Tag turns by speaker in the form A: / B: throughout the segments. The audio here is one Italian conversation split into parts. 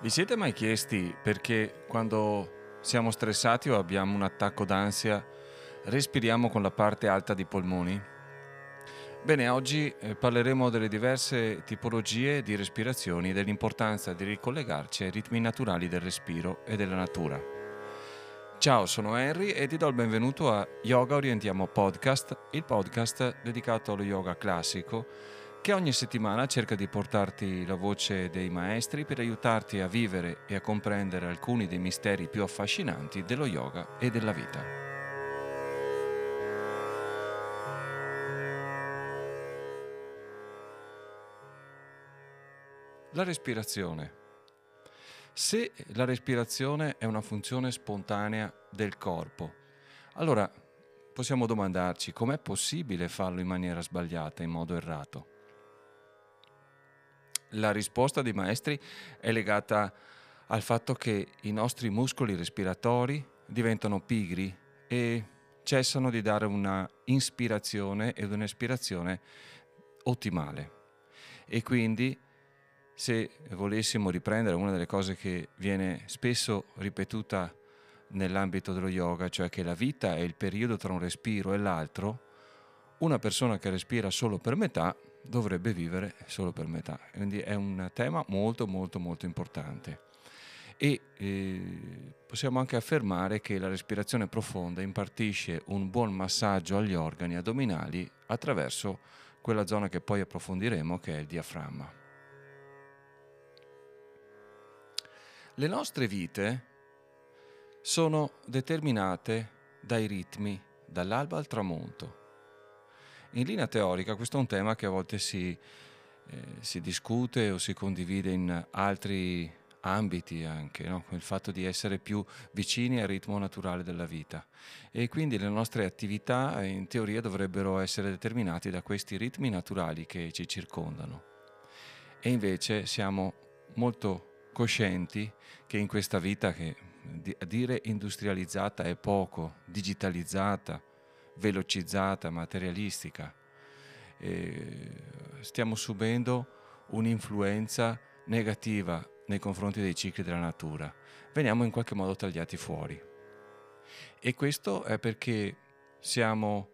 A: Vi siete mai chiesti perché quando siamo stressati o abbiamo un attacco d'ansia respiriamo con la parte alta dei polmoni? Bene, oggi eh, parleremo delle diverse tipologie di respirazioni e dell'importanza di ricollegarci ai ritmi naturali del respiro e della natura. Ciao, sono Henry e ti do il benvenuto a Yoga Orientiamo Podcast, il podcast dedicato allo yoga classico che ogni settimana cerca di portarti la voce dei maestri per aiutarti a vivere e a comprendere alcuni dei misteri più affascinanti dello yoga e della vita. La respirazione. Se la respirazione è una funzione spontanea del corpo, allora possiamo domandarci com'è possibile farlo in maniera sbagliata, in modo errato la risposta dei maestri è legata al fatto che i nostri muscoli respiratori diventano pigri e cessano di dare una ispirazione ed un'espirazione ottimale. E quindi se volessimo riprendere una delle cose che viene spesso ripetuta nell'ambito dello yoga, cioè che la vita è il periodo tra un respiro e l'altro, una persona che respira solo per metà dovrebbe vivere solo per metà. Quindi è un tema molto molto molto importante. E eh, possiamo anche affermare che la respirazione profonda impartisce un buon massaggio agli organi addominali attraverso quella zona che poi approfondiremo che è il diaframma. Le nostre vite sono determinate dai ritmi dall'alba al tramonto in linea teorica questo è un tema che a volte si, eh, si discute o si condivide in altri ambiti anche, no? il fatto di essere più vicini al ritmo naturale della vita e quindi le nostre attività eh, in teoria dovrebbero essere determinate da questi ritmi naturali che ci circondano e invece siamo molto coscienti che in questa vita che dire industrializzata è poco, digitalizzata, velocizzata, materialistica. E stiamo subendo un'influenza negativa nei confronti dei cicli della natura. Veniamo in qualche modo tagliati fuori. E questo è perché siamo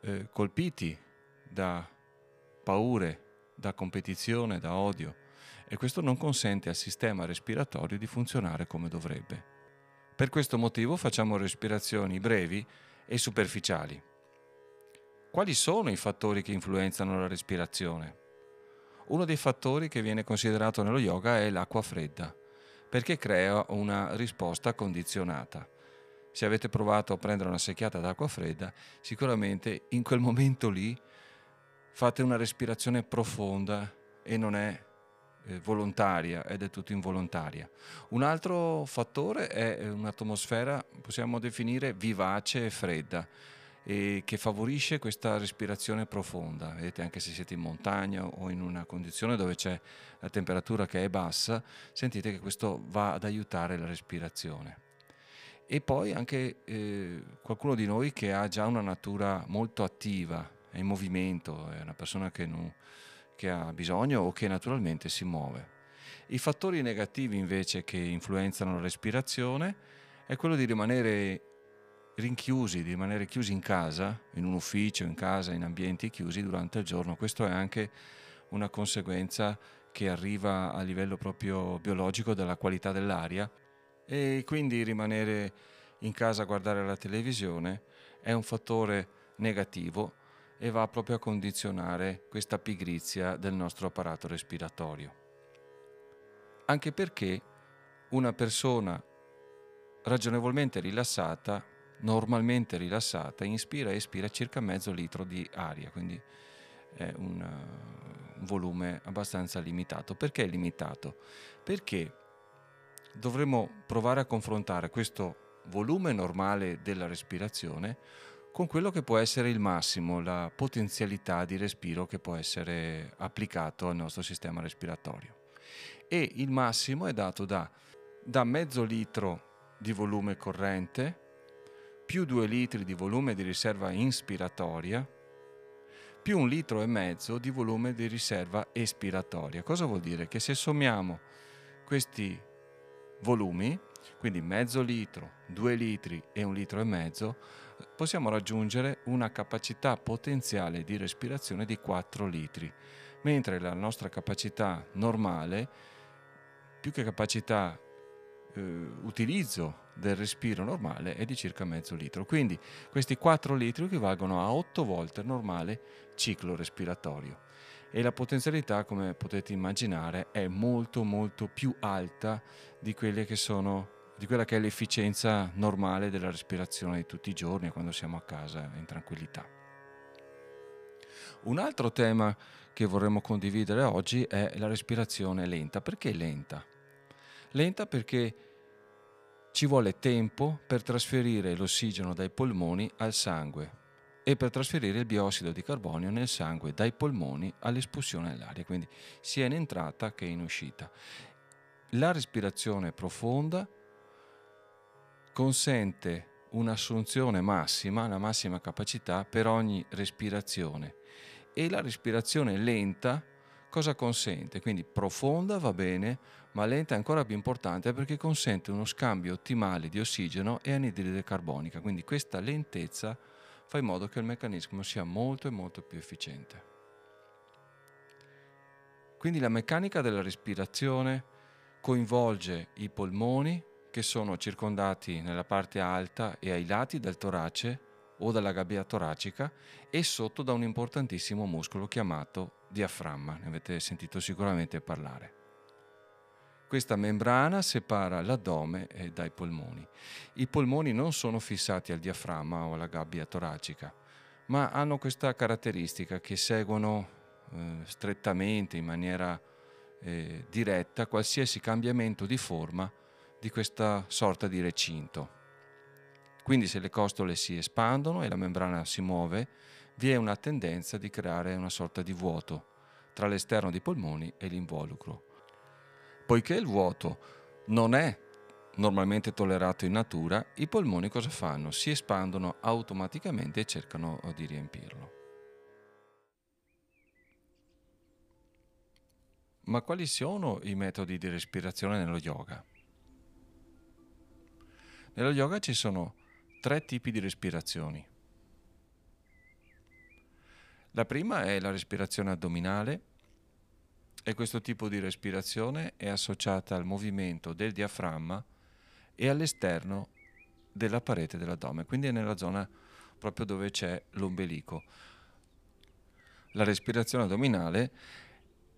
A: eh, colpiti da paure, da competizione, da odio e questo non consente al sistema respiratorio di funzionare come dovrebbe. Per questo motivo facciamo respirazioni brevi e superficiali. Quali sono i fattori che influenzano la respirazione? Uno dei fattori che viene considerato nello yoga è l'acqua fredda, perché crea una risposta condizionata. Se avete provato a prendere una secchiata d'acqua fredda, sicuramente in quel momento lì fate una respirazione profonda e non è volontaria ed è tutto involontaria. Un altro fattore è un'atmosfera, possiamo definire vivace e fredda, e che favorisce questa respirazione profonda. Vedete, anche se siete in montagna o in una condizione dove c'è la temperatura che è bassa, sentite che questo va ad aiutare la respirazione. E poi anche eh, qualcuno di noi che ha già una natura molto attiva, è in movimento, è una persona che non che ha bisogno o che naturalmente si muove. I fattori negativi invece che influenzano la respirazione è quello di rimanere rinchiusi, di rimanere chiusi in casa, in un ufficio, in casa, in ambienti chiusi durante il giorno. Questo è anche una conseguenza che arriva a livello proprio biologico dalla qualità dell'aria e quindi rimanere in casa a guardare la televisione è un fattore negativo e va proprio a condizionare questa pigrizia del nostro apparato respiratorio. Anche perché una persona ragionevolmente rilassata, normalmente rilassata, inspira e espira circa mezzo litro di aria, quindi è un, un volume abbastanza limitato. Perché è limitato? Perché dovremmo provare a confrontare questo volume normale della respirazione con quello che può essere il massimo, la potenzialità di respiro che può essere applicato al nostro sistema respiratorio. E il massimo è dato da, da mezzo litro di volume corrente più due litri di volume di riserva inspiratoria più un litro e mezzo di volume di riserva espiratoria. Cosa vuol dire? Che se sommiamo questi volumi, quindi mezzo litro, due litri e un litro e mezzo, possiamo raggiungere una capacità potenziale di respirazione di 4 litri, mentre la nostra capacità normale, più che capacità eh, utilizzo del respiro normale è di circa mezzo litro. Quindi questi 4 litri equivalgono a 8 volte il normale ciclo respiratorio e la potenzialità, come potete immaginare, è molto molto più alta di quelle che sono di quella che è l'efficienza normale della respirazione di tutti i giorni quando siamo a casa in tranquillità. Un altro tema che vorremmo condividere oggi è la respirazione lenta. Perché lenta? Lenta perché ci vuole tempo per trasferire l'ossigeno dai polmoni al sangue e per trasferire il biossido di carbonio nel sangue dai polmoni all'espulsione dell'aria, quindi sia in entrata che in uscita. La respirazione profonda consente un'assunzione massima, la massima capacità per ogni respirazione e la respirazione lenta cosa consente? Quindi profonda va bene, ma lenta è ancora più importante perché consente uno scambio ottimale di ossigeno e anidride carbonica, quindi questa lentezza fa in modo che il meccanismo sia molto e molto più efficiente. Quindi la meccanica della respirazione coinvolge i polmoni che sono circondati nella parte alta e ai lati del torace o dalla gabbia toracica e sotto da un importantissimo muscolo chiamato diaframma, ne avete sentito sicuramente parlare. Questa membrana separa l'addome dai polmoni. I polmoni non sono fissati al diaframma o alla gabbia toracica, ma hanno questa caratteristica che seguono eh, strettamente, in maniera eh, diretta, qualsiasi cambiamento di forma di questa sorta di recinto. Quindi se le costole si espandono e la membrana si muove, vi è una tendenza di creare una sorta di vuoto tra l'esterno dei polmoni e l'involucro. Poiché il vuoto non è normalmente tollerato in natura, i polmoni cosa fanno? Si espandono automaticamente e cercano di riempirlo. Ma quali sono i metodi di respirazione nello yoga? Nello yoga ci sono tre tipi di respirazioni. La prima è la respirazione addominale, e questo tipo di respirazione è associata al movimento del diaframma e all'esterno della parete dell'addome, quindi è nella zona proprio dove c'è l'ombelico. La respirazione addominale,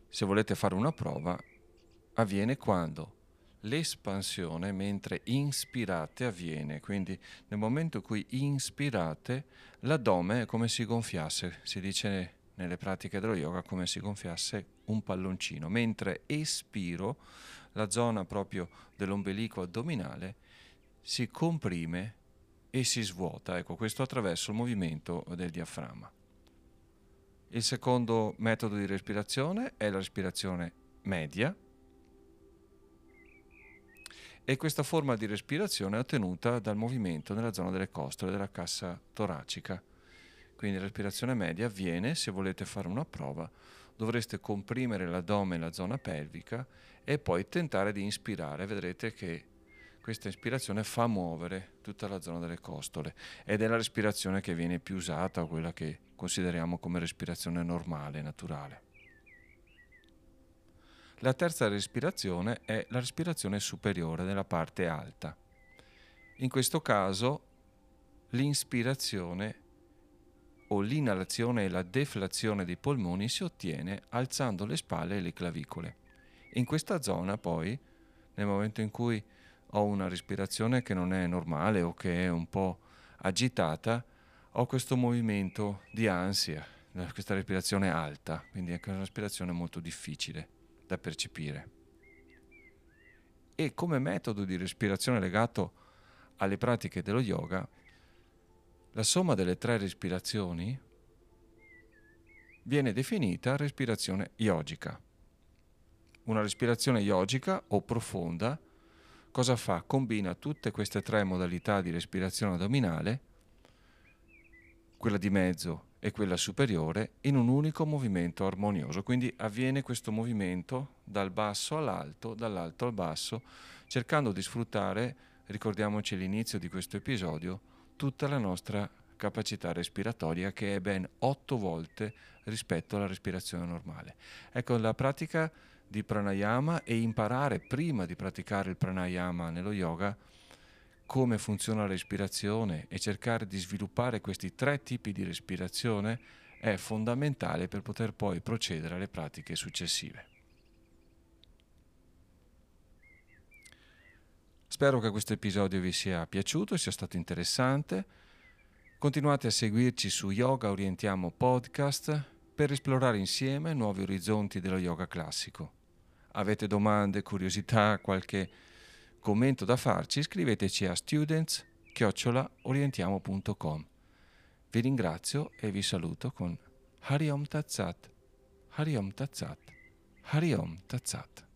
A: se volete fare una prova, avviene quando l'espansione mentre inspirate avviene, quindi nel momento in cui inspirate l'addome è come si gonfiasse, si dice nelle pratiche dello yoga come si gonfiasse un palloncino, mentre espiro la zona proprio dell'ombelico addominale si comprime e si svuota, ecco questo attraverso il movimento del diaframma. Il secondo metodo di respirazione è la respirazione media e questa forma di respirazione è ottenuta dal movimento nella zona delle costole della cassa toracica quindi la respirazione media avviene, se volete fare una prova, dovreste comprimere l'addome e la zona pelvica e poi tentare di inspirare. Vedrete che questa ispirazione fa muovere tutta la zona delle costole ed è la respirazione che viene più usata, quella che consideriamo come respirazione normale, naturale. La terza respirazione è la respirazione superiore nella parte alta. In questo caso l'inspirazione o l'inalazione e la deflazione dei polmoni si ottiene alzando le spalle e le clavicole. In questa zona poi, nel momento in cui ho una respirazione che non è normale o che è un po' agitata, ho questo movimento di ansia, questa respirazione alta, quindi è una respirazione molto difficile da percepire. E come metodo di respirazione legato alle pratiche dello yoga, la somma delle tre respirazioni viene definita respirazione yogica. Una respirazione yogica o profonda cosa fa? Combina tutte queste tre modalità di respirazione addominale, quella di mezzo e quella superiore in un unico movimento armonioso. Quindi avviene questo movimento dal basso all'alto, dall'alto al basso, cercando di sfruttare, ricordiamoci all'inizio di questo episodio, tutta la nostra capacità respiratoria che è ben otto volte rispetto alla respirazione normale. Ecco, la pratica di pranayama e imparare prima di praticare il pranayama nello yoga come funziona la respirazione e cercare di sviluppare questi tre tipi di respirazione è fondamentale per poter poi procedere alle pratiche successive. Spero che questo episodio vi sia piaciuto, sia stato interessante. Continuate a seguirci su Yoga Orientiamo Podcast per esplorare insieme nuovi orizzonti dello yoga classico. Avete domande, curiosità, qualche commento da farci, scriveteci a students-orientiamo.com. Vi ringrazio e vi saluto con Hariom Tazzat, Hariom Tazzat, Hariom Tazzat.